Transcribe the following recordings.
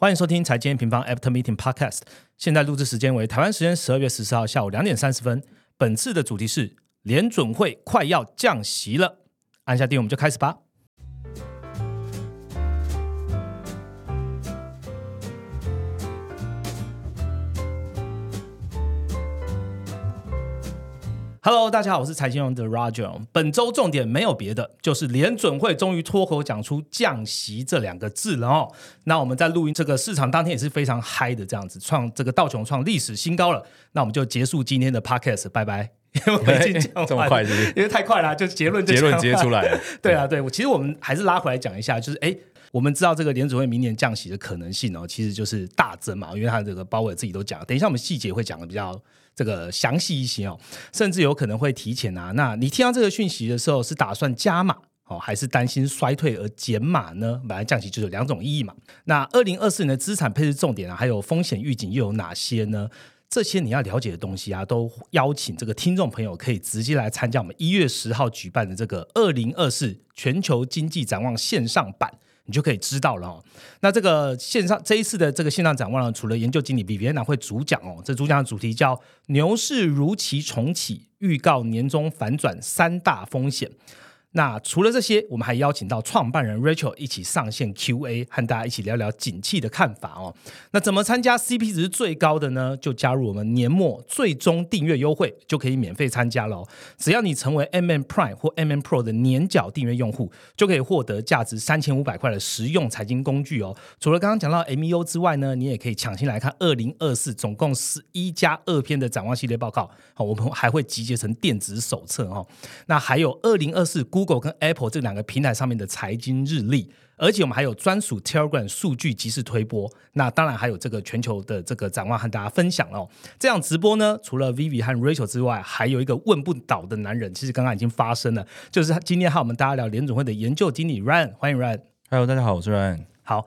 欢迎收听财经平方 After Meeting Podcast。现在录制时间为台湾时间十二月十四号下午两点三十分。本次的主题是联准会快要降息了，按下订阅我们就开始吧。Hello，大家好，我是财经王的 Roger。本周重点没有别的，就是联准会终于脱口讲出降息这两个字了哦。那我们在录音这个市场当天也是非常嗨的，这样子创这个道琼创历史新高了。那我们就结束今天的 Podcast，拜拜。因为已经讲这么快，是不是？因为太快了，就结论结论直接出来了。对啊，对我其实我们还是拉回来讲一下，就是哎。我们知道这个联储会明年降息的可能性哦，其实就是大增嘛，因为他这个鲍威尔自己都讲，等一下我们细节会讲的比较这个详细一些哦，甚至有可能会提前啊。那你听到这个讯息的时候，是打算加码哦，还是担心衰退而减码呢？本来降息就有两种意义嘛。那二零二四年的资产配置重点啊，还有风险预警又有哪些呢？这些你要了解的东西啊，都邀请这个听众朋友可以直接来参加我们一月十号举办的这个二零二四全球经济展望线上版。你就可以知道了哦。那这个线上这一次的这个线上展望呢，除了研究经理比比尔拿会主讲哦，这主讲的主题叫“牛市如期重启，预告年终反转三大风险”。那除了这些，我们还邀请到创办人 Rachel 一起上线 Q&A，和大家一起聊聊景气的看法哦。那怎么参加 CP 值最高的呢？就加入我们年末最终订阅优惠，就可以免费参加了、哦。只要你成为 MM Prime 或 MM Pro 的年缴订阅用户，就可以获得价值三千五百块的实用财经工具哦。除了刚刚讲到 MEO 之外呢，你也可以抢先来看二零二四总共十一加二篇的展望系列报告。好，我们还会集结成电子手册哦。那还有二零二四 Google 跟 Apple 这两个平台上面的财经日历，而且我们还有专属 Telegram 数据及时推播。那当然还有这个全球的这个展望和大家分享哦。这样直播呢，除了 Vivi 和 Rachel 之外，还有一个问不倒的男人，其实刚刚已经发生了，就是今天和我们大家聊联总会的研究经理 Ryan，欢迎 Ryan。Hello，大家好，我是 Ryan。好，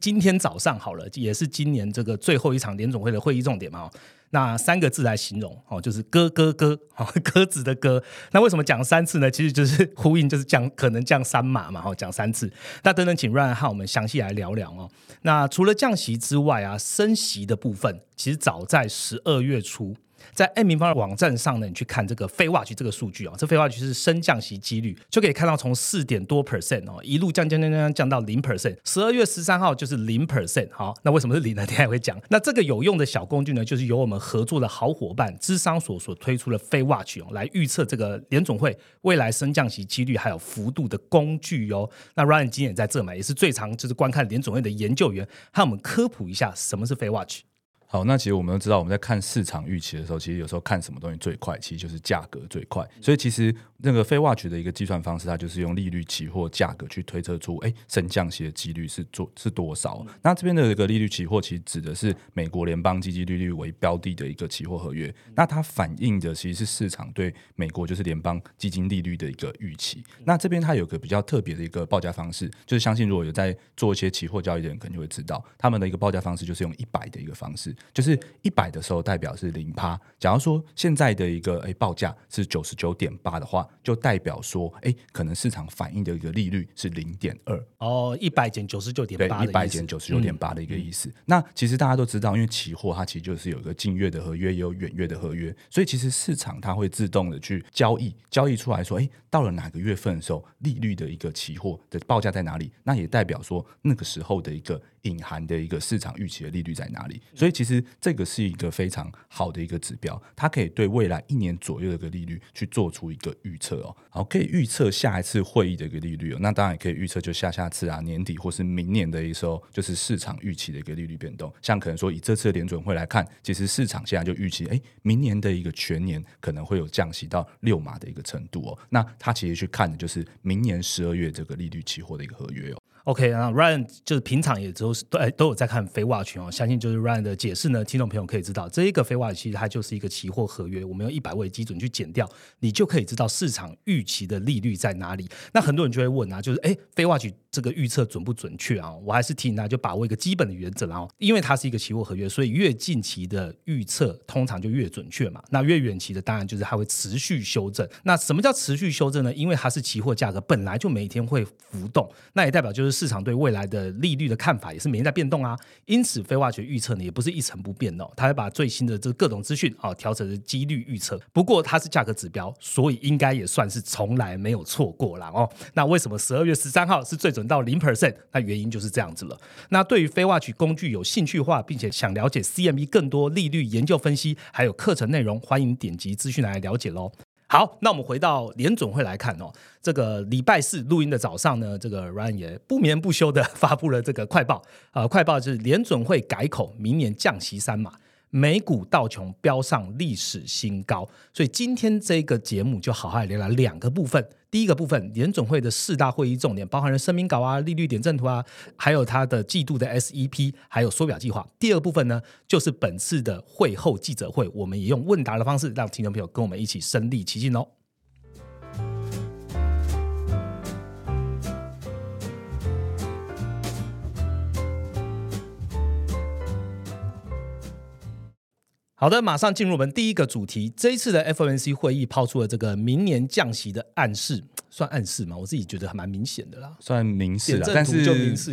今天早上好了，也是今年这个最后一场联总会的会议重点嘛。哦那三个字来形容哦，就是鸽鸽鸽，哦，鸽子的鸽。那为什么讲三次呢？其实就是呼应，就是降可能降三码嘛，哈，讲三次。那等等，请 Ryan 和我们详细来聊聊哦。那除了降息之外啊，升息的部分，其实早在十二月初。在 M 平方的网站上呢，你去看这个非 watch 这个数据啊，这非 watch 是升降息几率，就可以看到从四点多 percent 哦，一路降降降降降到零 percent。十二月十三号就是零 percent。好，那为什么是零呢？等下会讲。那这个有用的小工具呢，就是由我们合作的好伙伴智商所所推出的非 watch 哦，来预测这个联总会未来升降息几率还有幅度的工具哟。那 Ryan 今天也在这嘛，也是最常就是观看联总会的研究员，和我们科普一下什么是非 watch。好，那其实我们都知道，我们在看市场预期的时候，其实有时候看什么东西最快，其实就是价格最快。所以其实那个非 watch 的一个计算方式，它就是用利率期货价格去推测出，哎，升降息的几率是做是多少。那这边的一个利率期货，其实指的是美国联邦基金利率为标的的一个期货合约。那它反映的其实是市场对美国就是联邦基金利率的一个预期。那这边它有个比较特别的一个报价方式，就是相信如果有在做一些期货交易的人，可能就会知道，他们的一个报价方式就是用一百的一个方式。就是一百的时候代表是零趴，假如说现在的一个诶报价是九十九点八的话，就代表说诶可能市场反映的一个利率是零点二哦，一百减九十九点八，对，一百减九十九点八的一个意思。那其实大家都知道，因为期货它其实就是有一个近月的合约，也有远月的合约，所以其实市场它会自动的去交易，交易出来说，诶到了哪个月份的时候，利率的一个期货的报价在哪里？那也代表说那个时候的一个。隐含的一个市场预期的利率在哪里？所以其实这个是一个非常好的一个指标，它可以对未来一年左右的一个利率去做出一个预测哦。好，可以预测下一次会议的一个利率哦。那当然也可以预测就下下次啊，年底或是明年的一时候，就是市场预期的一个利率变动。像可能说以这次的联准会来看，其实市场现在就预期，哎，明年的一个全年可能会有降息到六码的一个程度哦。那它其实去看的就是明年十二月这个利率期货的一个合约哦。OK，那 Ryan 就是平常也都是都哎都有在看飞话群哦，相信就是 Ryan 的解释呢，听众朋友可以知道，这一个飞话其实它就是一个期货合约，我们用一百位基准去减掉，你就可以知道市场预期的利率在哪里。那很多人就会问啊，就是哎飞话去这个预测准不准确啊？我还是提醒大家就把握一个基本的原则，然后因为它是一个期货合约，所以越近期的预测通常就越准确嘛。那越远期的当然就是它会持续修正。那什么叫持续修正呢？因为它是期货价格本来就每天会浮动，那也代表就是市场对未来的利率的看法也是每天在变动啊。因此，非化学预测呢也不是一成不变的，它会把最新的这各种资讯啊调成几率预测。不过它是价格指标，所以应该也算是从来没有错过了哦。那为什么十二月十三号是最准到零 percent？那原因就是这样子了。那对于非化学工具有兴趣化，并且想了解 CME 更多利率研究分析，还有课程内容，欢迎点击资讯来了解喽。好，那我们回到联总会来看哦。这个礼拜四录音的早上呢，这个 Ryan 也不眠不休的 发布了这个快报啊，快报是联总会改口，明年降息三码。美股道琼飙上历史新高，所以今天这个节目就好好聊聊两个部分。第一个部分，联总会的四大会议重点，包含了声明稿啊、利率点阵图啊，还有它的季度的 SEP，还有缩表计划。第二部分呢，就是本次的会后记者会，我们也用问答的方式，让听众朋友跟我们一起身临其境哦。好的，马上进入我们第一个主题。这一次的 FOMC 会议抛出了这个明年降息的暗示。算暗示吗？我自己觉得还蛮明显的啦，算明示啦。但是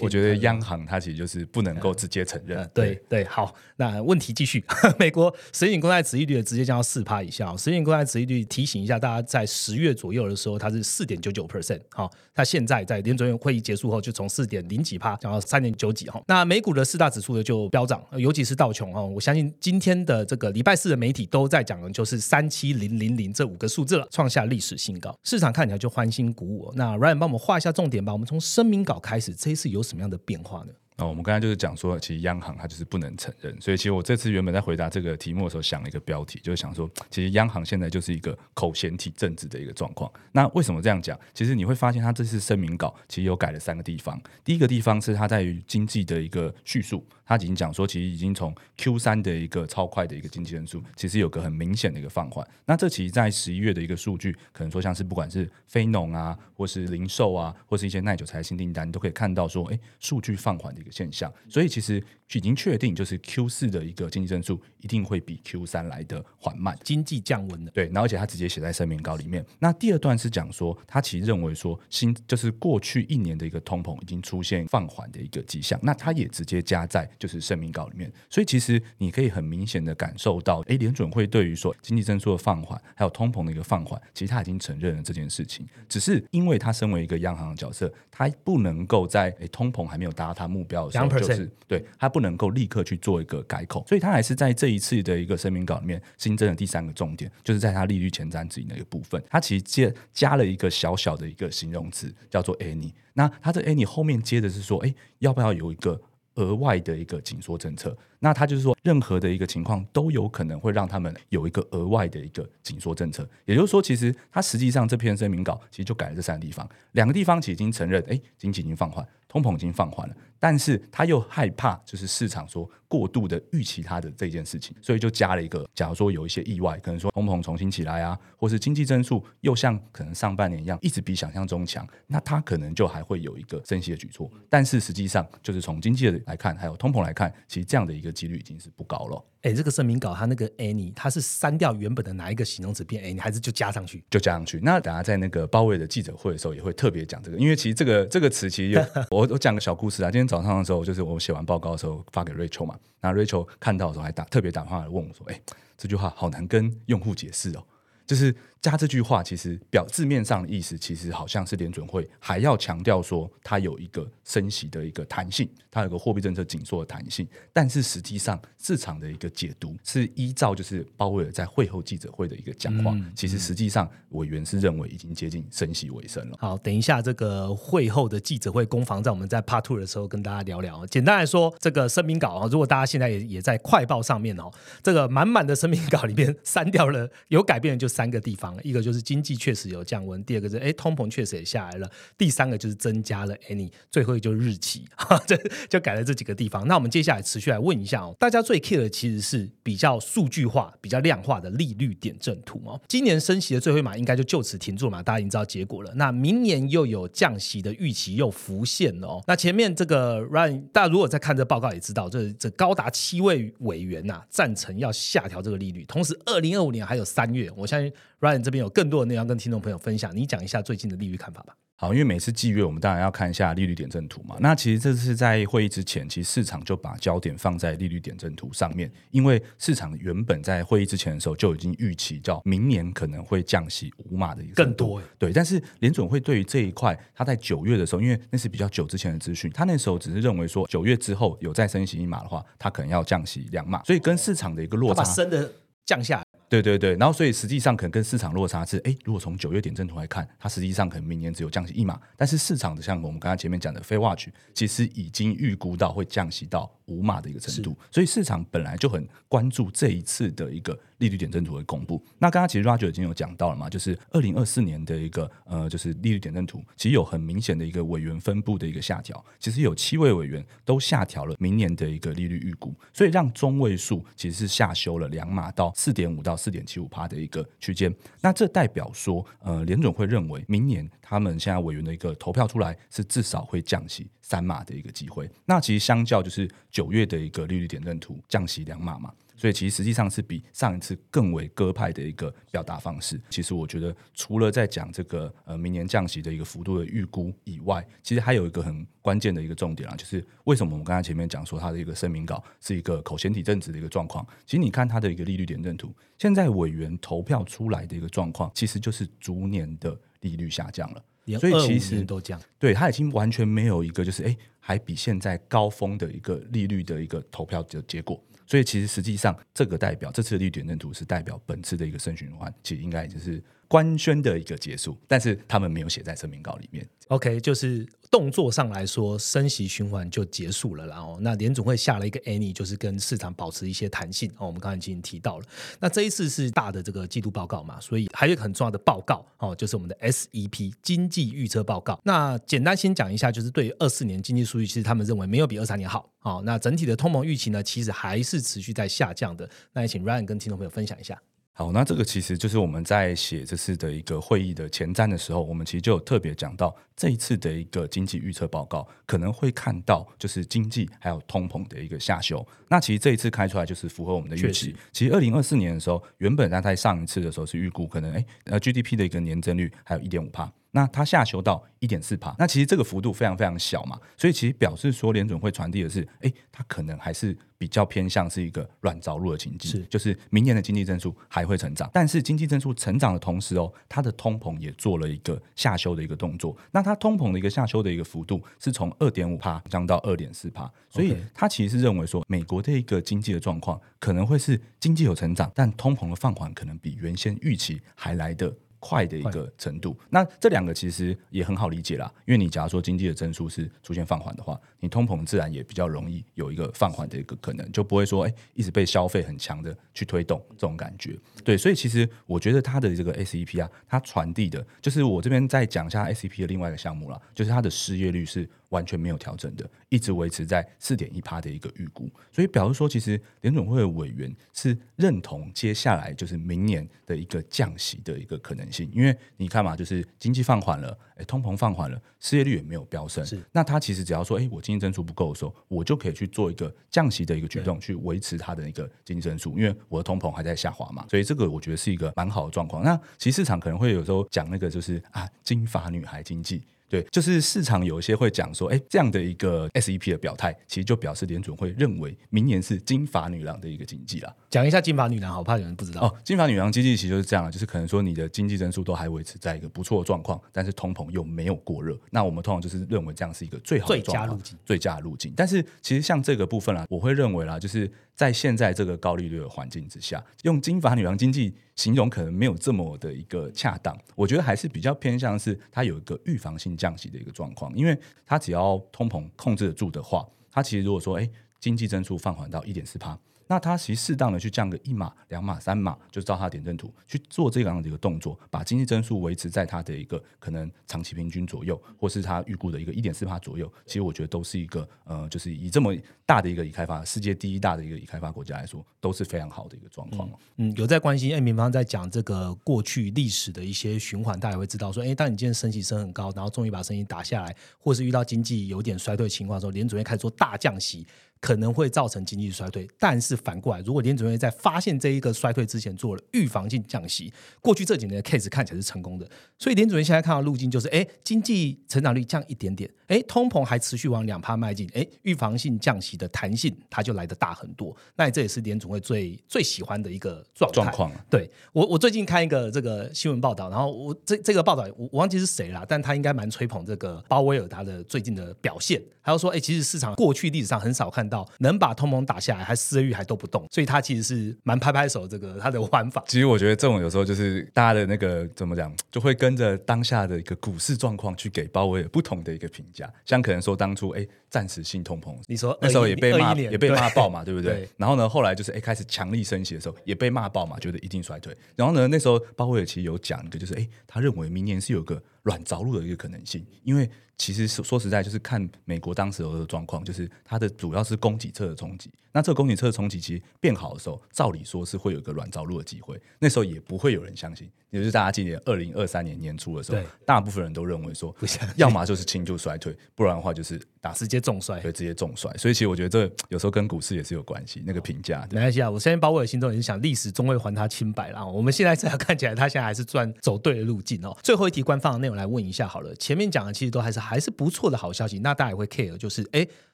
我觉得央行它其实就是不能够直接承认。对对，好，那问题继续。美国十年公债殖利率直接降到四趴以下。十年公债殖利率提醒一下大家，在十月左右的时候，它是四点九九 percent。好，它现在在联准会会议结束后，就从四点零几趴降到三点九几。哈，那美股的四大指数呢就飙涨，尤其是道琼。哦，我相信今天的这个礼拜四的媒体都在讲的就是三七零零零这五个数字了，创下历史新高。市场看起来就换。欢欣鼓舞。那 Ryan 帮我们画一下重点吧。我们从声明稿开始，这一次有什么样的变化呢？哦，我们刚才就是讲说，其实央行它就是不能承认，所以其实我这次原本在回答这个题目的时候，想了一个标题，就是想说，其实央行现在就是一个口嫌体正直的一个状况。那为什么这样讲？其实你会发现，它这次声明稿其实有改了三个地方。第一个地方是它在于经济的一个叙述，它已经讲说，其实已经从 Q 三的一个超快的一个经济增速，其实有个很明显的一个放缓。那这其实，在十一月的一个数据，可能说像是不管是非农啊，或是零售啊，或是一些耐久材新订单，都可以看到说，哎，数据放缓的一个现象。所以所以其实已经确定，就是 Q 四的一个经济增速一定会比 Q 三来的缓慢，经济降温的。对，然后而且他直接写在声明稿里面。那第二段是讲说，他其实认为说新就是过去一年的一个通膨已经出现放缓的一个迹象。那他也直接加在就是声明稿里面。所以其实你可以很明显的感受到，哎，联准会对于说经济增速的放缓，还有通膨的一个放缓，其实他已经承认了这件事情。只是因为他身为一个央行的角色，他不能够在诶通膨还没有达到他目标的时候，就是。对他不能够立刻去做一个改口，所以他还是在这一次的一个声明稿里面新增的第三个重点，就是在他利率前瞻指引的一个部分，他其实接加了一个小小的一个形容词，叫做 any。那他这 any 后面接的是说，哎，要不要有一个额外的一个紧缩政策？那他就是说，任何的一个情况都有可能会让他们有一个额外的一个紧缩政策。也就是说，其实他实际上这篇声明稿其实就改了这三个地方，两个地方其实已经承认，哎，经济已经放缓。通膨已经放缓了，但是他又害怕，就是市场说过度的预期他的这件事情，所以就加了一个，假如说有一些意外，可能说通膨重新起来啊，或是经济增速又像可能上半年一样，一直比想象中强，那他可能就还会有一个升息的举措。但是实际上，就是从经济的来看，还有通膨来看，其实这样的一个几率已经是不高了。哎，这个声明稿它那个 any，它是删掉原本的哪一个形容词变 any，还是就加上去？就加上去。那等下在那个包围的记者会的时候，也会特别讲这个，因为其实这个这个词其实有 我我讲个小故事啊。今天早上的时候，就是我写完报告的时候发给 Rachel 嘛，那 Rachel 看到的时候还打特别打电话来问我说：“哎，这句话好难跟用户解释哦。”就是加这句话，其实表字面上的意思，其实好像是联准会还要强调说，它有一个升息的一个弹性，它有个货币政策紧缩的弹性。但是实际上，市场的一个解读是依照就是鲍威尔在会后记者会的一个讲话，其实实际上委员是认为已经接近升息尾声了。好，等一下这个会后的记者会攻防，在我们在 Part Two 的时候跟大家聊聊。简单来说，这个声明稿啊，如果大家现在也也在快报上面哦，这个满满的声明稿里面 删掉了有改变的就。三个地方一个就是经济确实有降温，第二个是哎通膨确实也下来了，第三个就是增加了 any，最后一个就是日期，这就改了这几个地方。那我们接下来持续来问一下哦，大家最 care 的其实是比较数据化、比较量化的利率点阵图哦。今年升息的最后一码应该就就此停住嘛，大家已经知道结果了。那明年又有降息的预期又浮现了哦。那前面这个 Ryan，大家如果在看这报告也知道，这这高达七位委员呐赞成要下调这个利率，同时二零二五年还有三月，我相信 Ryan 这边有更多的内容跟听众朋友分享，你讲一下最近的利率看法吧。好，因为每次季月我们当然要看一下利率点阵图嘛。那其实这是在会议之前，其实市场就把焦点放在利率点阵图上面，因为市场原本在会议之前的时候就已经预期，叫明年可能会降息五码的一个更多。对，但是联准会对于这一块，他在九月的时候，因为那是比较久之前的资讯，他那时候只是认为说九月之后有再升息一码的话，他可能要降息两码，所以跟市场的一个落差，升的降下。对对对，然后所以实际上可能跟市场落差是，哎，如果从九月点阵图来看，它实际上可能明年只有降息一码，但是市场的像我们刚刚前面讲的非 watch，其实已经预估到会降息到五码的一个程度，所以市场本来就很关注这一次的一个利率点阵图的公布。那刚刚其实 Roger 已经有讲到了嘛，就是二零二四年的一个呃，就是利率点阵图，其实有很明显的一个委员分布的一个下调，其实有七位委员都下调了明年的一个利率预估，所以让中位数其实是下修了两码到四点五到四点七五帕的一个区间。那这代表说，呃，联总会认为明年他们现在委员的一个投票出来是至少会降息三码的一个机会。那其实相较就是九月的一个利率点阵图降息两码嘛。所以其实实际上是比上一次更为鸽派的一个表达方式。其实我觉得，除了在讲这个呃明年降息的一个幅度的预估以外，其实还有一个很关键的一个重点啊，就是为什么我们刚才前面讲说它的一个声明稿是一个口嫌体正直的一个状况。其实你看它的一个利率点阵图，现在委员投票出来的一个状况，其实就是逐年的利率下降了。所以其实都降，对它已经完全没有一个就是哎，还比现在高峰的一个利率的一个投票的结果。所以其实实际上，这个代表这次的绿点阵图是代表本次的一个升循环，其实应该就是官宣的一个结束，但是他们没有写在声明稿里面。OK，就是动作上来说，升息循环就结束了，然后那联总会下了一个 any，就是跟市场保持一些弹性。哦，我们刚才已经提到了，那这一次是大的这个季度报告嘛，所以还有一个很重要的报告哦，就是我们的 SEP 经济预测报告。那简单先讲一下，就是对于二四年经济数据，其实他们认为没有比二三年好。哦，那整体的通膨预期呢，其实还是持续在下降的。那也请 Ryan 跟听众朋友分享一下。好，那这个其实就是我们在写这次的一个会议的前瞻的时候，我们其实就有特别讲到这一次的一个经济预测报告可能会看到就是经济还有通膨的一个下修。那其实这一次开出来就是符合我们的预期。其实二零二四年的时候，原本在上一次的时候是预估可能哎呃 GDP 的一个年增率还有一点五帕。那它下修到一点四帕，那其实这个幅度非常非常小嘛，所以其实表示说联准会传递的是，哎，它可能还是比较偏向是一个软着陆的经济，是。就是明年的经济增速还会成长，但是经济增速成长的同时哦，它的通膨也做了一个下修的一个动作，那它通膨的一个下修的一个幅度是从二点五帕降到二点四帕，所以它其实是认为说美国的一个经济的状况可能会是经济有成长，但通膨的放缓可能比原先预期还来的。快的一个程度，那这两个其实也很好理解啦。因为你假如说经济的增速是出现放缓的话，你通膨自然也比较容易有一个放缓的一个可能，就不会说哎一直被消费很强的去推动这种感觉。对，所以其实我觉得它的这个 SEP 啊，它传递的就是我这边再讲一下 SEP 的另外一个项目啦，就是它的失业率是。完全没有调整的，一直维持在四点一趴的一个预估，所以表示说，其实联总会的委员是认同接下来就是明年的一个降息的一个可能性，因为你看嘛，就是经济放缓了，哎，通膨放缓了，失业率也没有飙升，是那他其实只要说，哎，我经济增速不够的时候，我就可以去做一个降息的一个举动，去维持它的一个经济增速，因为我的通膨还在下滑嘛，所以这个我觉得是一个蛮好的状况。那其实市场可能会有时候讲那个就是啊，金发女孩经济。对，就是市场有一些会讲说，哎，这样的一个 SEP 的表态，其实就表示联准会认为明年是金发女郎的一个经济啦。讲一下金发女郎，好怕有人不知道哦。金发女郎经济其实就是这样了，就是可能说你的经济增速都还维持在一个不错的状况，但是通膨又没有过热。那我们通常就是认为这样是一个最好的状况，最佳路径。但是其实像这个部分啦，我会认为啦，就是在现在这个高利率的环境之下，用金发女郎经济形容可能没有这么的一个恰当。我觉得还是比较偏向是它有一个预防性降息的一个状况，因为它只要通膨控制得住的话，它其实如果说哎经济增速放缓到一点四帕。那它其实适当的去降个一码、两码、三码，就照它点阵图去做这样的一个动作，把经济增速维持在它的一个可能长期平均左右，或是它预估的一个一点四帕左右。其实我觉得都是一个呃，就是以这么大的一个已开发、世界第一大的一个已开发国家来说，都是非常好的一个状况。嗯，有在关心，哎，民方在讲这个过去历史的一些循环，大家会知道说，哎，当你今天升息升很高，然后终于把升息打下来，或是遇到经济有点衰退情况的时候，联准会开始做大降息。可能会造成经济衰退，但是反过来，如果联准会在发现这一个衰退之前做了预防性降息，过去这几年的 case 看起来是成功的，所以联准会现在看到路径就是，哎，经济成长率降一点点，哎，通膨还持续往两趴迈进，哎，预防性降息的弹性它就来的大很多，那这也是联总会最最喜欢的一个状状况。对我，我最近看一个这个新闻报道，然后我这这个报道我我忘记是谁了，但他应该蛮吹捧这个鲍威尔他的最近的表现，还有说，哎，其实市场过去历史上很少看到能把通膨打下来，还失业率还都不动，所以他其实是蛮拍拍手这个他的玩法。其实我觉得这种有时候就是大家的那个怎么讲，就会跟着当下的一个股市状况去给鲍威尔不同的一个评价。像可能说当初哎暂时性通膨，你说那时候也被骂也被骂爆嘛，对不对？然后呢，后来就是哎开始强力升息的时候，也被骂爆嘛，觉得一定衰退。然后呢，那时候鲍威尔其实有讲一个，就是哎他认为明年是有个软着陆的一个可能性，因为。其实说说实在，就是看美国当时的状况，就是它的主要是供给侧的冲击。那这个供给侧的冲击其实变好的时候，照理说是会有一个软着陆的机会。那时候也不会有人相信，也就是大家今年二零二三年年初的时候，大部分人都认为说，要 么就是轻就衰退，不然的话就是打直接重摔，对，直接重摔。所以其实我觉得这有时候跟股市也是有关系，那个评价没关系啊。我相信包括心中也是想，历史终会还他清白了。我们现在这样看起来，他现在还是赚走对的路径哦。最后一题官方的内容来问一下好了，前面讲的其实都还是还是不错的。好消息，那大家也会 care，就是哎，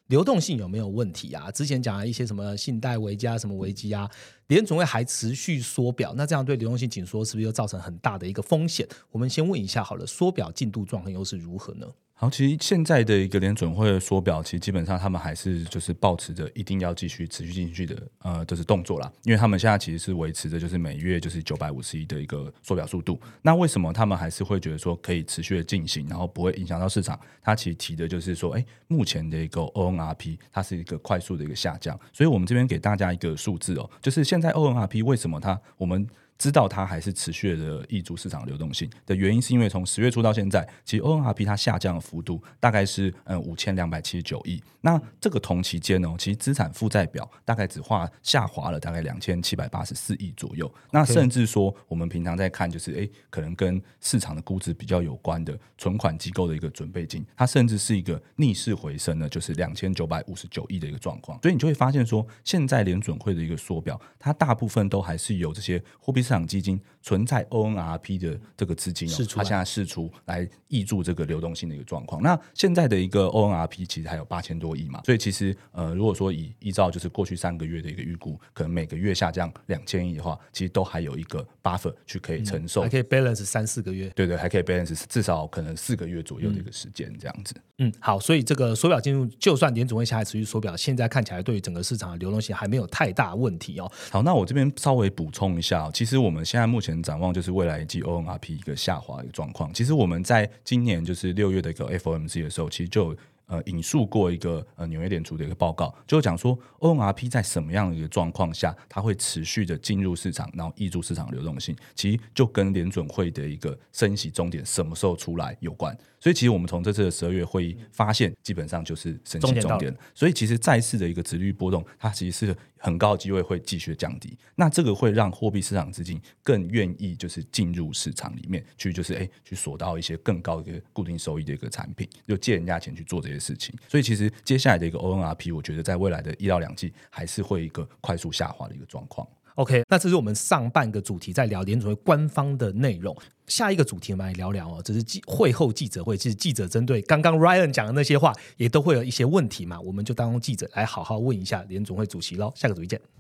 流动性有没有问题啊？之前讲了一些什么信贷危机啊，什么危机啊，联总会还持续缩表，那这样对流动性紧缩是不是又造成很大的一个风险？我们先问一下好了，缩表进度状况又是如何呢？好，其实现在的一个联准会的缩表，其实基本上他们还是就是保持着一定要继续持续进去的呃，就是动作啦。因为他们现在其实是维持着就是每月就是九百五十亿的一个缩表速度。那为什么他们还是会觉得说可以持续的进行，然后不会影响到市场？他其实提的就是说，哎，目前的一个 ONRP 它是一个快速的一个下降。所以我们这边给大家一个数字哦，就是现在 ONRP 为什么它我们。知道它还是持续的抑注市场流动性的原因，是因为从十月初到现在，其实 ONRP 它下降的幅度大概是嗯五千两百七十九亿。那这个同期间呢，其实资产负债表大概只画下滑了大概两千七百八十四亿左右。那甚至说，我们平常在看，就是诶，可能跟市场的估值比较有关的存款机构的一个准备金，它甚至是一个逆势回升呢，就是两千九百五十九亿的一个状况。所以你就会发现说，现在联准会的一个缩表，它大部分都还是有这些货币。市场基金存在 ONRP 的这个资金哦，它现在释出来挹注这个流动性的一个状况。那现在的一个 ONRP 其实还有八千多亿嘛，所以其实呃，如果说以依照就是过去三个月的一个预估，可能每个月下降两千亿的话，其实都还有一个 buffer 去可以承受，还可以 balance 三四个月。对对，还可以 balance 至少可能四个月左右的一个时间这样子。嗯，好，所以这个缩表进入，就算联总会下来持续缩表，现在看起来对于整个市场的流动性还没有太大问题哦。好，那我这边稍微补充一下，其实我们现在目前展望就是未来一季 ONRP 一个下滑一个状况。其实我们在今年就是六月的一个 FOMC 的时候，其实就呃引述过一个呃纽约联储的一个报告，就讲说 ONRP 在什么样的一个状况下，它会持续的进入市场，然后抑注市场流动性，其实就跟联准会的一个升息终点什么时候出来有关。所以其实我们从这次的十二月会议发现，基本上就是升息重点。所以其实再次的一个值率波动，它其实是很高的机会会继续降低。那这个会让货币市场资金更愿意就是进入市场里面去，就是哎去锁到一些更高的一个固定收益的一个产品，就借人家钱去做这些事情。所以其实接下来的一个 ONRP，我觉得在未来的一到两季还是会一个快速下滑的一个状况。OK，那这是我们上半个主题在聊联总会官方的内容。下一个主题我们来聊聊哦，这是记会后记者会，其实记者针对刚刚 Ryan 讲的那些话，也都会有一些问题嘛，我们就当记者来好好问一下联总会主席喽。下个主题见。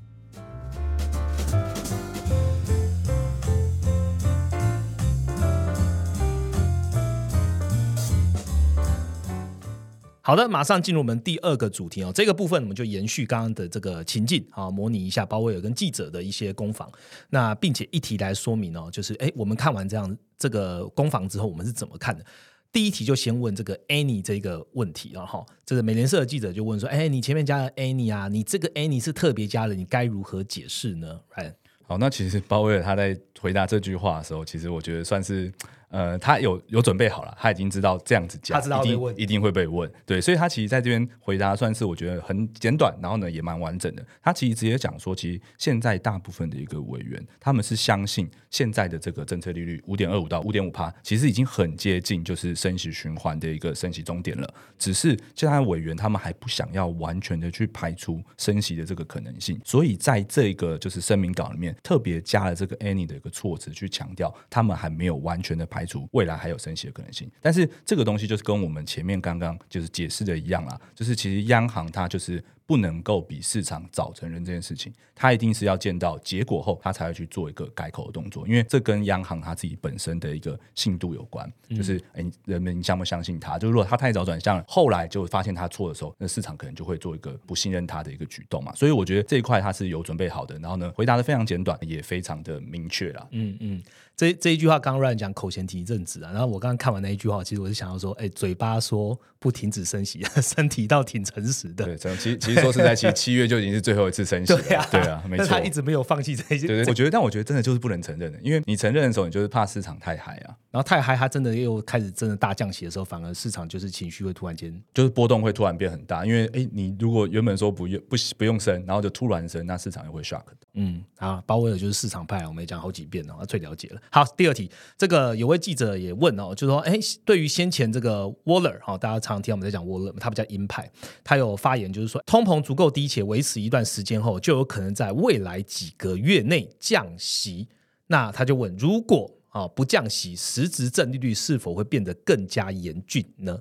好的，马上进入我们第二个主题哦。这个部分我们就延续刚刚的这个情境啊，模拟一下鲍威尔跟记者的一些攻防。那并且一题来说明哦，就是哎，我们看完这样这个攻防之后，我们是怎么看的？第一题就先问这个 Annie 这个问题了哈。这个美联社的记者就问说：“哎，你前面加了 Annie 啊，你这个 Annie 是特别加的，你该如何解释呢？”哎，好，那其实鲍威尔他在回答这句话的时候，其实我觉得算是。呃，他有有准备好了，他已经知道这样子讲，一定一定会被问，对，所以他其实在这边回答算是我觉得很简短，然后呢也蛮完整的。他其实直接讲说，其实现在大部分的一个委员，他们是相信现在的这个政策利率五点二五到五点五帕，其实已经很接近就是升息循环的一个升息终点了。只是现在委员他们还不想要完全的去排除升息的这个可能性，所以在这个就是声明稿里面特别加了这个 any 的一个措辞，去强调他们还没有完全的排。排除未来还有升息的可能性，但是这个东西就是跟我们前面刚刚就是解释的一样啦，就是其实央行它就是。不能够比市场早承认这件事情，它一定是要见到结果后，它才会去做一个改口的动作，因为这跟央行它自己本身的一个信度有关。就是哎，人们相不相信它？就是如果它太早转向，后来就发现它错的时候，那市场可能就会做一个不信任他的一个举动嘛。所以我觉得这一块它是有准备好的，然后呢，回答的非常简短，也非常的明确了。嗯嗯，这这一句话刚刚 Ryan 讲口前提正直啊，然后我刚刚看完那一句话，其实我是想要说，哎，嘴巴说不停止升息，身体倒挺诚实的。对，其实其实说实在，其实七月。就已经是最后一次升息了，对啊，没错，他一直没有放弃这些。对对，我觉得，但我觉得真的就是不能承认的，因为你承认的时候，你就是怕市场太嗨啊，然后太嗨，它真的又开始真的大降息的时候，反而市场就是情绪会突然间就是波动会突然变很大，因为哎，你如果原本说不用不不用升，然后就突然升，那市场又会 shock 的。嗯，啊，鲍威尔就是市场派，我们也讲好几遍了，他最了解了。好，第二题，这个有位记者也问哦，就说哎，对于先前这个 Waller 哈，大家常常听我们在讲 Waller，他比较鹰派，他有发言就是说，通膨足够低且维持一段时间。间后就有可能在未来几个月内降息，那他就问：如果啊不降息，实质正利率是否会变得更加严峻呢？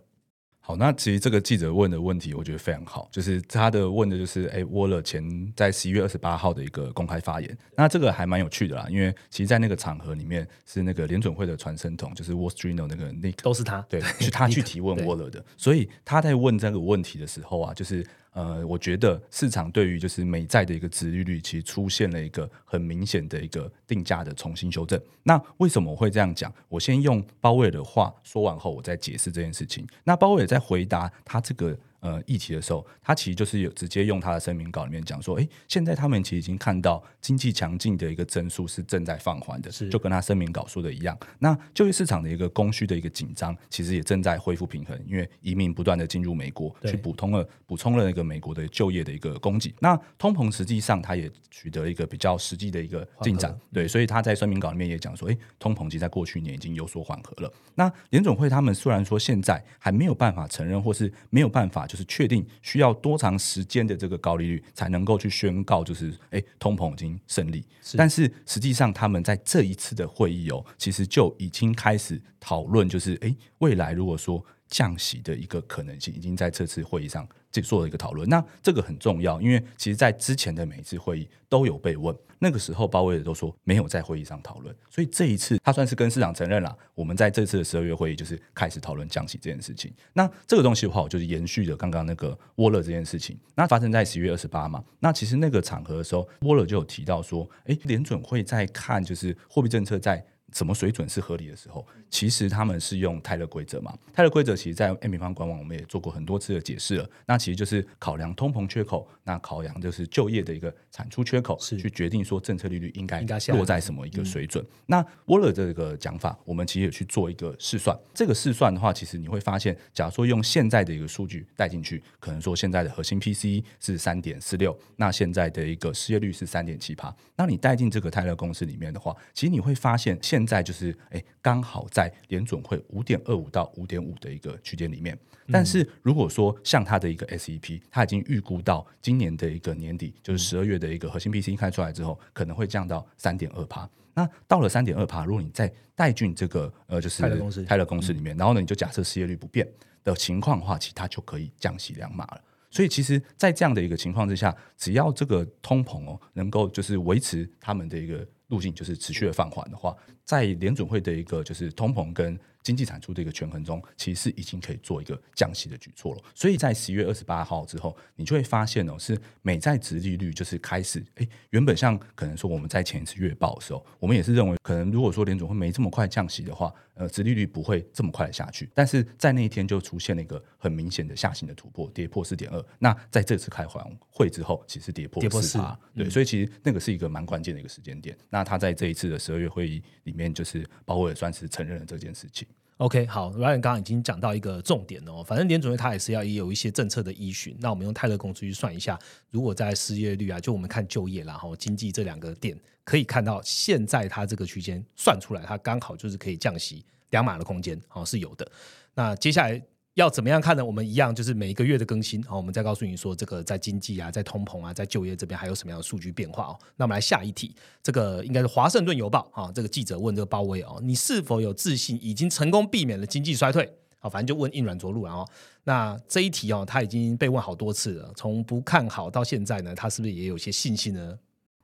好，那其实这个记者问的问题，我觉得非常好，就是他的问的就是，哎，沃勒前在十一月二十八号的一个公开发言，那这个还蛮有趣的啦，因为其实，在那个场合里面，是那个联准会的传声筒，就是 Wall Street 那个 Nick，都是他，对，是他去 提问沃勒的，所以他在问这个问题的时候啊，就是。呃，我觉得市场对于就是美债的一个值利率，其实出现了一个很明显的一个定价的重新修正。那为什么我会这样讲？我先用鲍威尔的话说完后，我再解释这件事情。那鲍威尔在回答他这个。呃，议题的时候，他其实就是有直接用他的声明稿里面讲说，哎，现在他们其实已经看到经济强劲的一个增速是正在放缓的，就跟他声明稿说的一样。那就业市场的一个供需的一个紧张，其实也正在恢复平衡，因为移民不断的进入美国，去补充了补充了那个美国的就业的一个供给。那通膨实际上它也取得一个比较实际的一个进展，对，所以他在声明稿里面也讲说，哎，通膨其实在过去年已经有所缓和了。那联总会他们虽然说现在还没有办法承认，或是没有办法。就是确定需要多长时间的这个高利率才能够去宣告，就是哎，通膨已经胜利。但是实际上，他们在这一次的会议哦，其实就已经开始讨论，就是哎，未来如果说降息的一个可能性，已经在这次会议上。这做了一个讨论，那这个很重要，因为其实，在之前的每一次会议都有被问，那个时候鲍威尔都说没有在会议上讨论，所以这一次他算是跟市场承认了，我们在这次的十二月会议就是开始讨论降息这件事情。那这个东西的话，我就是延续着刚刚那个沃勒这件事情，那发生在十月二十八嘛，那其实那个场合的时候，沃勒就有提到说，哎，联准会在看就是货币政策在。什么水准是合理的时候？其实他们是用泰勒规则嘛？泰勒规则其实，在 M 平方官网我们也做过很多次的解释了。那其实就是考量通膨缺口，那考量就是就业的一个产出缺口，去决定说政策利率应该落在什么一个水准。那沃勒这个讲法，我们其实也去做一个试算。这个试算的话，其实你会发现，假如说用现在的一个数据带进去，可能说现在的核心 PCE 是三点四六，那现在的一个失业率是三点七八。那你带进这个泰勒公式里面的话，其实你会发现现现在就是哎，刚好在联准会五点二五到五点五的一个区间里面。但是如果说像它的一个 SEP，它已经预估到今年的一个年底，就是十二月的一个核心 PC 开出来之后，可能会降到三点二帕。那到了三点二帕，如果你再带进这个呃，就是泰勒公司，泰勒公司里面，然后呢，你就假设失业率不变的情况的话，其实它就可以降息两码了。所以其实，在这样的一个情况之下，只要这个通膨哦，能够就是维持他们的一个。路径就是持续的放缓的话，在联准会的一个就是通膨跟经济产出的一个权衡中，其实已经可以做一个降息的举措了。所以在十一月二十八号之后，你就会发现哦，是美债值利率就是开始，诶，原本像可能说我们在前一次月报的时候，我们也是认为，可能如果说联准会没这么快降息的话。呃，殖利率不会这么快的下去。但是在那一天就出现了一个很明显的下行的突破，跌破四点二。那在这次开完会之后，其实跌破四趴，对，所以其实那个是一个蛮关键的一个时间点。那他在这一次的十二月会议里面，就是鲍威尔算是承认了这件事情。OK，好，Ryan 刚刚已经讲到一个重点哦，反正联准会它也是要有一些政策的依循。那我们用泰勒公司去算一下，如果在失业率啊，就我们看就业然后经济这两个点，可以看到现在它这个区间算出来，它刚好就是可以降息两码的空间，哦是有的。那接下来。要怎么样看呢？我们一样就是每一个月的更新，好，我们再告诉你说这个在经济啊，在通膨啊，在就业这边还有什么样的数据变化哦。那我们来下一题，这个应该是华盛顿邮报啊，这个记者问这个鲍威尔哦，你是否有自信已经成功避免了经济衰退？好，反正就问硬软着陆了哦。那这一题哦，他已经被问好多次了，从不看好到现在呢，他是不是也有些信心呢？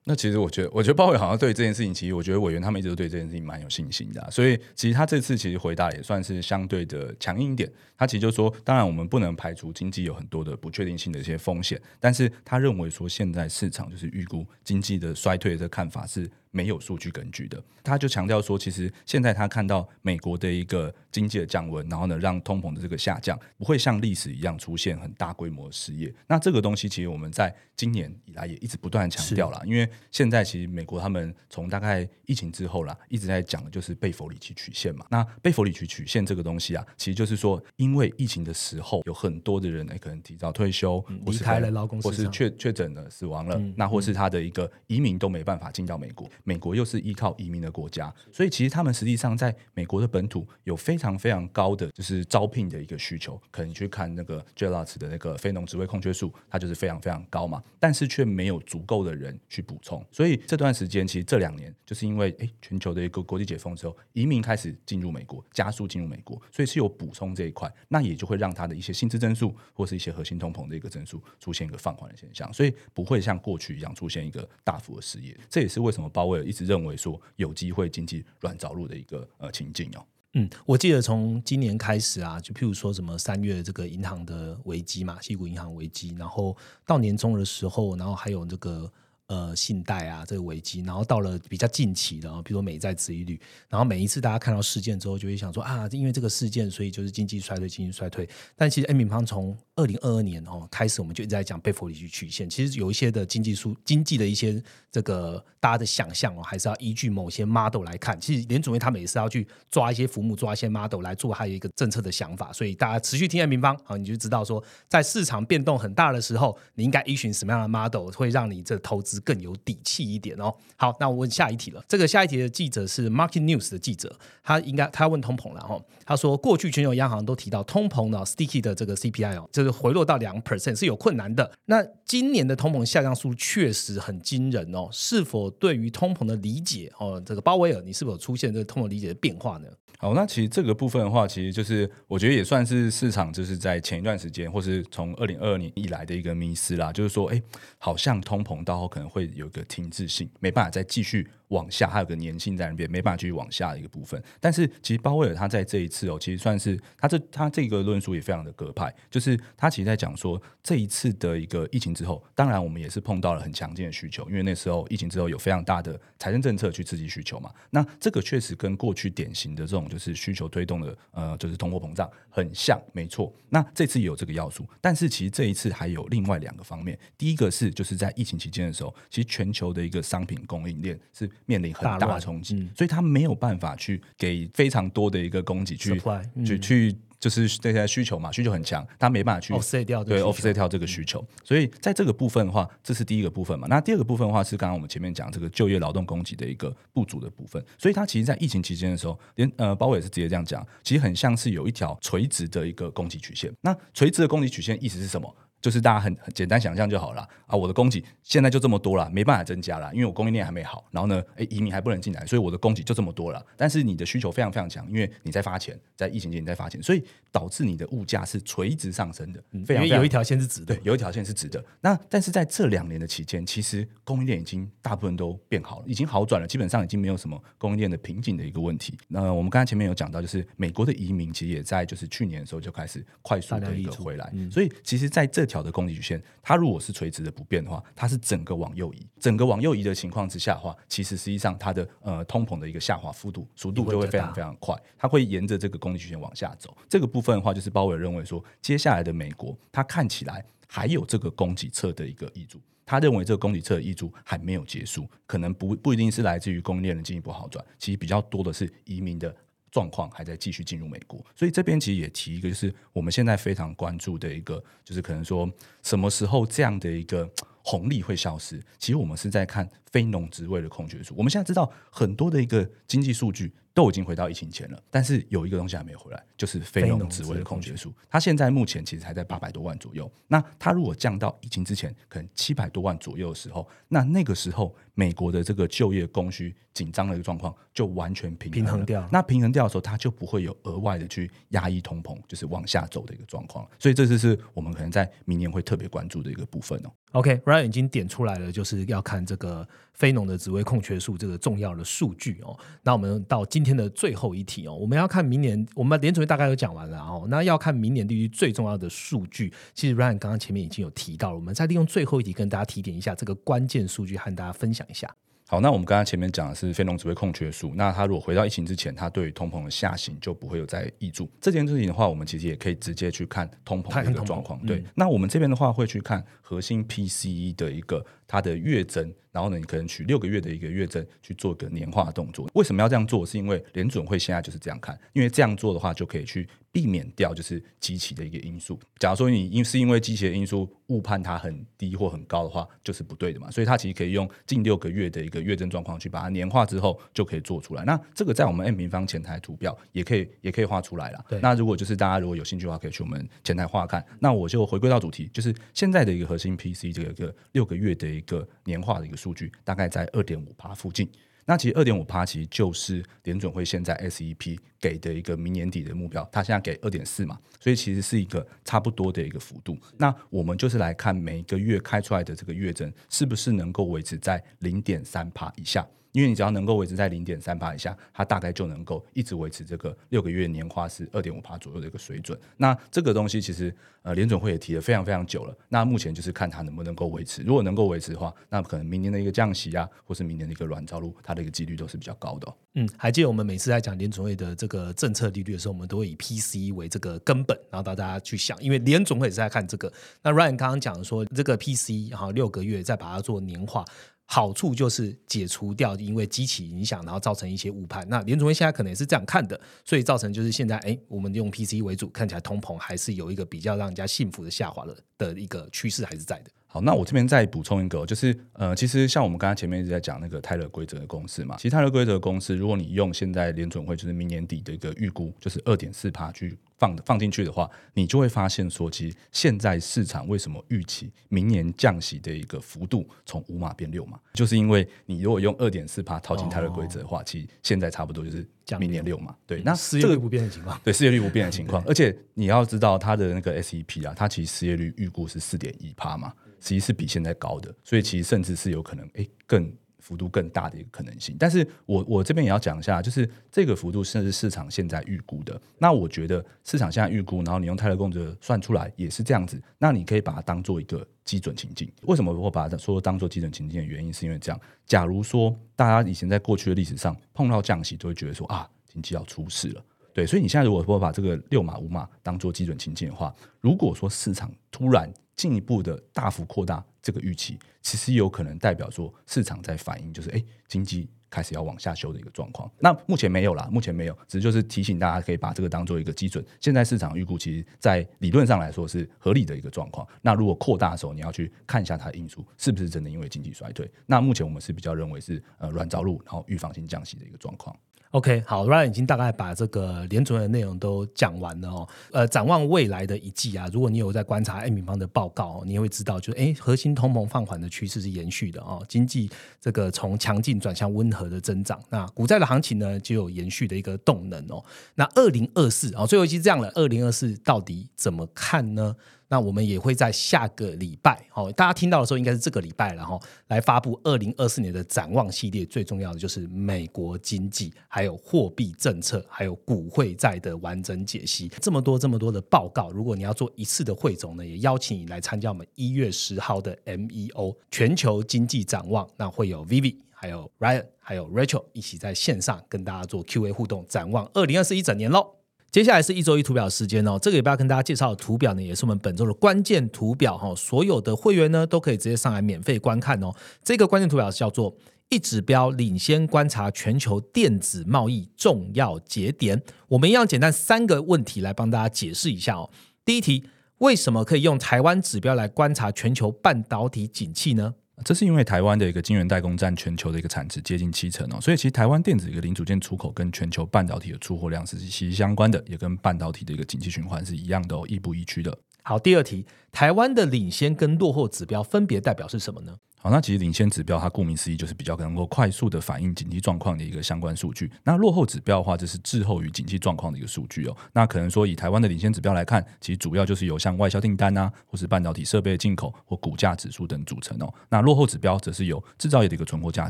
那其实我觉得，我觉得鲍威尔好像对这件事情，其实我觉得委员他们一直都对这件事情蛮有信心的，所以其实他这次其实回答也算是相对的强硬一点。他其实就说，当然我们不能排除经济有很多的不确定性的一些风险，但是他认为说现在市场就是预估经济的衰退的看法是。没有数据根据的，他就强调说，其实现在他看到美国的一个经济的降温，然后呢，让通膨的这个下降不会像历史一样出现很大规模的失业。那这个东西其实我们在今年以来也一直不断强调了，因为现在其实美国他们从大概疫情之后啦，一直在讲的就是贝弗里奇曲线嘛。那贝弗里奇曲线这个东西啊，其实就是说，因为疫情的时候有很多的人哎，可能提早退休，离开了劳工，或是确确诊了死亡了，那或是他的一个移民都没办法进到美国。美国又是依靠移民的国家，所以其实他们实际上在美国的本土有非常非常高的就是招聘的一个需求。可能你去看那个 JLOS 的那个非农职位空缺数，它就是非常非常高嘛，但是却没有足够的人去补充。所以这段时间其实这两年就是因为诶全球的一个国际解封之后，移民开始进入美国，加速进入美国，所以是有补充这一块，那也就会让它的一些薪资增速或是一些核心通膨的一个增速出现一个放缓的现象，所以不会像过去一样出现一个大幅的失业。这也是为什么鲍威尔一直认。为说有机会经济软着陆的一个呃情境哦，嗯，我记得从今年开始啊，就譬如说什么三月这个银行的危机嘛，西谷银行危机，然后到年终的时候，然后还有这个。呃，信贷啊，这个危机，然后到了比较近期的，比如说美债殖利率，然后每一次大家看到事件之后，就会想说啊，因为这个事件，所以就是经济衰退，经济衰退。但其实 M 平方从二零二二年哦开始，我们就一直在讲贝弗里奇曲线。其实有一些的经济数、经济的一些这个大家的想象哦，还是要依据某些 model 来看。其实联准会他们也是要去抓一些浮木，抓一些 model 来做它一个政策的想法。所以大家持续听下平方啊，你就知道说，在市场变动很大的时候，你应该依循什么样的 model 会让你这投资。更有底气一点哦。好，那我问下一题了。这个下一题的记者是 Market News 的记者，他应该他要问通膨了哈。他说，过去全球央行都提到通膨呢，sticky 的这个 CPI 哦，是回落到两 percent 是有困难的。那今年的通膨下降速度确实很惊人哦。是否对于通膨的理解哦，这个鲍威尔，你是否出现这个通膨理解的变化呢？好，那其实这个部分的话，其实就是我觉得也算是市场就是在前一段时间，或是从二零二二年以来的一个迷思啦，就是说，哎，好像通膨到后可能会有一个停滞性，没办法再继续。往下还有个粘性在那边，没办法继续往下的一个部分。但是其实鲍威尔他在这一次哦，其实算是他这他这个论述也非常的鸽派，就是他其实在讲说这一次的一个疫情之后，当然我们也是碰到了很强劲的需求，因为那时候疫情之后有非常大的财政政策去刺激需求嘛。那这个确实跟过去典型的这种就是需求推动的呃就是通货膨胀很像，没错。那这次也有这个要素，但是其实这一次还有另外两个方面。第一个是就是在疫情期间的时候，其实全球的一个商品供应链是。面临很大的冲击，所以他没有办法去给非常多的一个供给去去去，就是这些需求嘛，需求很强，他没办法去 offset 掉对 offset 掉这个需求。所以在这个部分的话，这是第一个部分嘛。那第二个部分的话，是刚刚我们前面讲这个就业劳动供给的一个不足的部分。所以它其实，在疫情期间的时候，连呃，包伟也是直接这样讲，其实很像是有一条垂直的一个供给曲线。那垂直的供给曲线意思是什么？就是大家很很简单想象就好了啊！我的供给现在就这么多了，没办法增加了，因为我供应链还没好。然后呢，诶，移民还不能进来，所以我的供给就这么多了。但是你的需求非常非常强，因为你在发钱，在疫情期间你在发钱，所以导致你的物价是垂直上升的。非常有一条线是直的，对，有一条线是直的。那但是在这两年的期间，其实供应链已经大部分都变好了，已经好转了，基本上已经没有什么供应链的瓶颈的一个问题。那我们刚才前面有讲到，就是美国的移民其实也在就是去年的时候就开始快速的一个回来，所以其实在这条。条的供给曲线，它如果是垂直的不变的话，它是整个往右移，整个往右移的情况之下的话，其实实际上它的呃通膨的一个下滑幅度速度就会非常非常快，它会沿着这个供给曲线往下走。这个部分的话，就是鲍威尔认为说，接下来的美国它看起来还有这个供给侧的一个益注。他认为这个供给侧的溢出还没有结束，可能不不一定是来自于供应链的进一步好转，其实比较多的是移民的状况还在继续进入美国。所以这边其实也提一个，就是我们现在非常关注的一个，就是可能说什么时候这样的一个红利会消失。其实我们是在看非农职位的空缺数。我们现在知道很多的一个经济数据。都已经回到疫情前了，但是有一个东西还没有回来，就是非农职位的空缺数。它现在目前其实还在八百多万左右。那它如果降到疫情之前可能七百多万左右的时候，那那个时候美国的这个就业供需紧张的一个状况就完全平平衡掉。那平衡掉的时候，它就不会有额外的去压抑通膨，就是往下走的一个状况。所以这就是我们可能在明年会特别关注的一个部分哦。OK，Ryan 已经点出来了，就是要看这个非农的职位空缺数这个重要的数据哦。那我们到今天的最后一题哦，我们要看明年，我们联储会大概都讲完了哦。那要看明年利率最重要的数据，其实 Ryan 刚刚前面已经有提到了，我们再利用最后一题跟大家提点一下这个关键数据，和大家分享一下。好，那我们刚刚前面讲的是非农职位空缺数，那它如果回到疫情之前，它对于通膨的下行就不会有再溢注。这件事情的话，我们其实也可以直接去看通膨的一个状况。对，那我们这边的话会去看核心 PCE 的一个它的月增。然后呢，你可能取六个月的一个月增去做个年化动作。为什么要这样做？是因为联准会现在就是这样看，因为这样做的话就可以去避免掉就是机器的一个因素。假如说你因是因为机器的因素误判它很低或很高的话，就是不对的嘛。所以它其实可以用近六个月的一个月增状况去把它年化之后就可以做出来。那这个在我们 M 平方前台图表也可以也可以画出来了。那如果就是大家如果有兴趣的话，可以去我们前台画看。那我就回归到主题，就是现在的一个核心 PC 这个一个六个月的一个年化的一个数据，大概在。二点五趴附近，那其实二点五趴其实就是联准会现在 SEP 给的一个明年底的目标，它现在给二点四嘛，所以其实是一个差不多的一个幅度。那我们就是来看每一个月开出来的这个月增是不是能够维持在零点三趴以下。因为你只要能够维持在零点三八以下，它大概就能够一直维持这个六个月年化是二点五帕左右的一个水准。那这个东西其实呃联准会也提了非常非常久了。那目前就是看它能不能够维持。如果能够维持的话，那可能明年的一个降息啊，或是明年的一个软着陆，它的一个几率都是比较高的。嗯，还记得我们每次在讲联准会的这个政策利率的时候，我们都会以 P C 为这个根本，然后大家去想，因为联总会也是在看这个。那 Ryan 刚刚讲说这个 P C 哈六个月再把它做年化。好处就是解除掉因为机器影响，然后造成一些误判。那联储会现在可能也是这样看的，所以造成就是现在，哎，我们用 PC 为主，看起来通膨还是有一个比较让人家幸福的下滑了的一个趋势还是在的。好，那我这边再补充一个，就是呃，其实像我们刚刚前面一直在讲那个泰勒规则的公式嘛，其实泰勒规则的公式，如果你用现在联准会就是明年底的一个预估，就是二点四帕去放放进去的话，你就会发现说，其实现在市场为什么预期明年降息的一个幅度从五码变六码，就是因为你如果用二点四帕套进泰勒规则的话，其实现在差不多就是明年六码。对，那失业率不变的情况，对失业率不变的情况，而且你要知道它的那个 SEP 啊，它其实失业率预估是四点一帕嘛。其实是比现在高的，所以其实甚至是有可能，哎，更幅度更大的一个可能性。但是我我这边也要讲一下，就是这个幅度甚至市场现在预估的。那我觉得市场现在预估，然后你用泰勒公则算出来也是这样子。那你可以把它当做一个基准情境。为什么我把它说当做基准情境的原因，是因为这样。假如说大家以前在过去的历史上碰到降息，都会觉得说啊，经济要出事了。对，所以你现在如果说把这个六码五码当做基准情境的话，如果说市场突然进一步的大幅扩大这个预期，其实有可能代表说市场在反映，就是哎，经济开始要往下修的一个状况。那目前没有啦，目前没有，只是就是提醒大家可以把这个当做一个基准。现在市场预估，其实在理论上来说是合理的一个状况。那如果扩大的时候，你要去看一下它的因素是不是真的因为经济衰退。那目前我们是比较认为是呃软着陆，然后预防性降息的一个状况。OK，好，Ryan 已经大概把这个联准的内容都讲完了哦。呃，展望未来的一季啊，如果你有在观察 M 平方的报告，你也会知道，就是哎，核心通膨放缓的趋势是延续的哦。经济这个从强劲转向温和的增长，那股债的行情呢，就有延续的一个动能哦。那二零二四啊，最后一期这样了，二零二四到底怎么看呢？那我们也会在下个礼拜，哦，大家听到的时候应该是这个礼拜了哈，来发布二零二四年的展望系列。最重要的就是美国经济、还有货币政策、还有股汇债的完整解析。这么多这么多的报告，如果你要做一次的汇总呢，也邀请你来参加我们一月十号的 MEO 全球经济展望。那会有 Vivi、还有 Ryan、还有 Rachel 一起在线上跟大家做 Q&A 互动，展望二零二四一整年喽。接下来是一周一图表时间哦，这个礼拜要跟大家介绍图表呢，也是我们本周的关键图表哈。所有的会员呢，都可以直接上来免费观看哦。这个关键图表叫做一指标领先观察全球电子贸易重要节点。我们一样简单三个问题来帮大家解释一下哦。第一题，为什么可以用台湾指标来观察全球半导体景气呢？这是因为台湾的一个晶圆代工占全球的一个产值接近七成哦，所以其实台湾电子一个零组件出口跟全球半导体的出货量是息息相关的，也跟半导体的一个景气循环是一样的哦，亦步亦趋的。好，第二题，台湾的领先跟落后指标分别代表是什么呢？好，那其实领先指标它顾名思义就是比较能够快速的反映景气状况的一个相关数据。那落后指标的话，就是滞后于景气状况的一个数据哦。那可能说以台湾的领先指标来看，其实主要就是由像外销订单啊，或是半导体设备的进口或股价指数等组成哦。那落后指标则是由制造业的一个存货价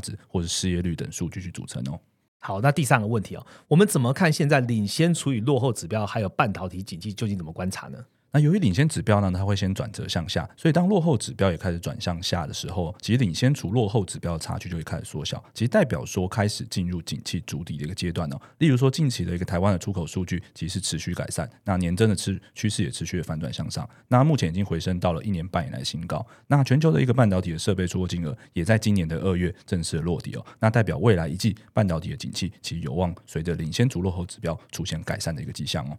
值或是失业率等数据去组成哦。好，那第三个问题哦，我们怎么看现在领先除以落后指标，还有半导体景气究竟怎么观察呢？那由于领先指标呢，它会先转折向下，所以当落后指标也开始转向下的时候，其实领先除落后指标的差距就会开始缩小，其实代表说开始进入景气筑底的一个阶段哦。例如说近期的一个台湾的出口数据其实持续改善，那年增的趋趋势也持续的反转向上，那目前已经回升到了一年半以来新高。那全球的一个半导体的设备出货金额也在今年的二月正式落地哦，那代表未来一季半导体的景气其实有望随着领先除落后指标出现改善的一个迹象哦。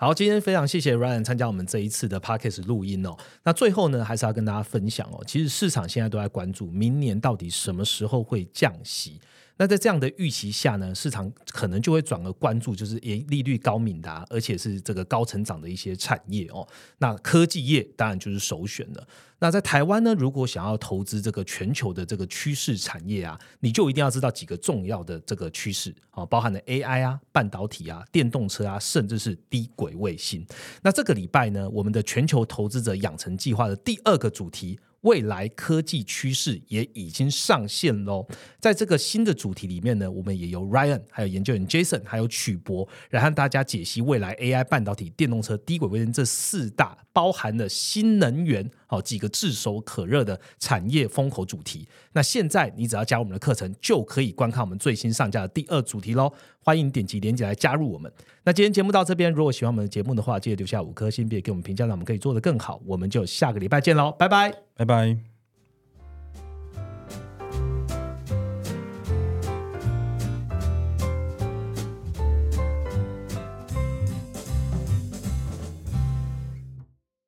好，今天非常谢谢 Ryan 参加我们这一次的 Parkes 录音哦。那最后呢，还是要跟大家分享哦，其实市场现在都在关注明年到底什么时候会降息。那在这样的预期下呢，市场可能就会转而关注，就是诶利率高敏的，而且是这个高成长的一些产业哦。那科技业当然就是首选了。那在台湾呢，如果想要投资这个全球的这个趋势产业啊，你就一定要知道几个重要的这个趋势啊，包含了 AI 啊、半导体啊、电动车啊，甚至是低轨卫星。那这个礼拜呢，我们的全球投资者养成计划的第二个主题。未来科技趋势也已经上线喽，在这个新的主题里面呢，我们也由 Ryan 还有研究员 Jason 还有曲博来和大家解析未来 AI、半导体、电动车、低轨卫星这四大包含了新能源好几个炙手可热的产业风口主题。那现在你只要加我们的课程，就可以观看我们最新上架的第二主题喽。欢迎点击链接来加入我们。那今天节目到这边，如果喜欢我们的节目的话，记得留下五颗星，别给我们评价，让我们可以做得更好。我们就下个礼拜见喽，拜拜，拜拜。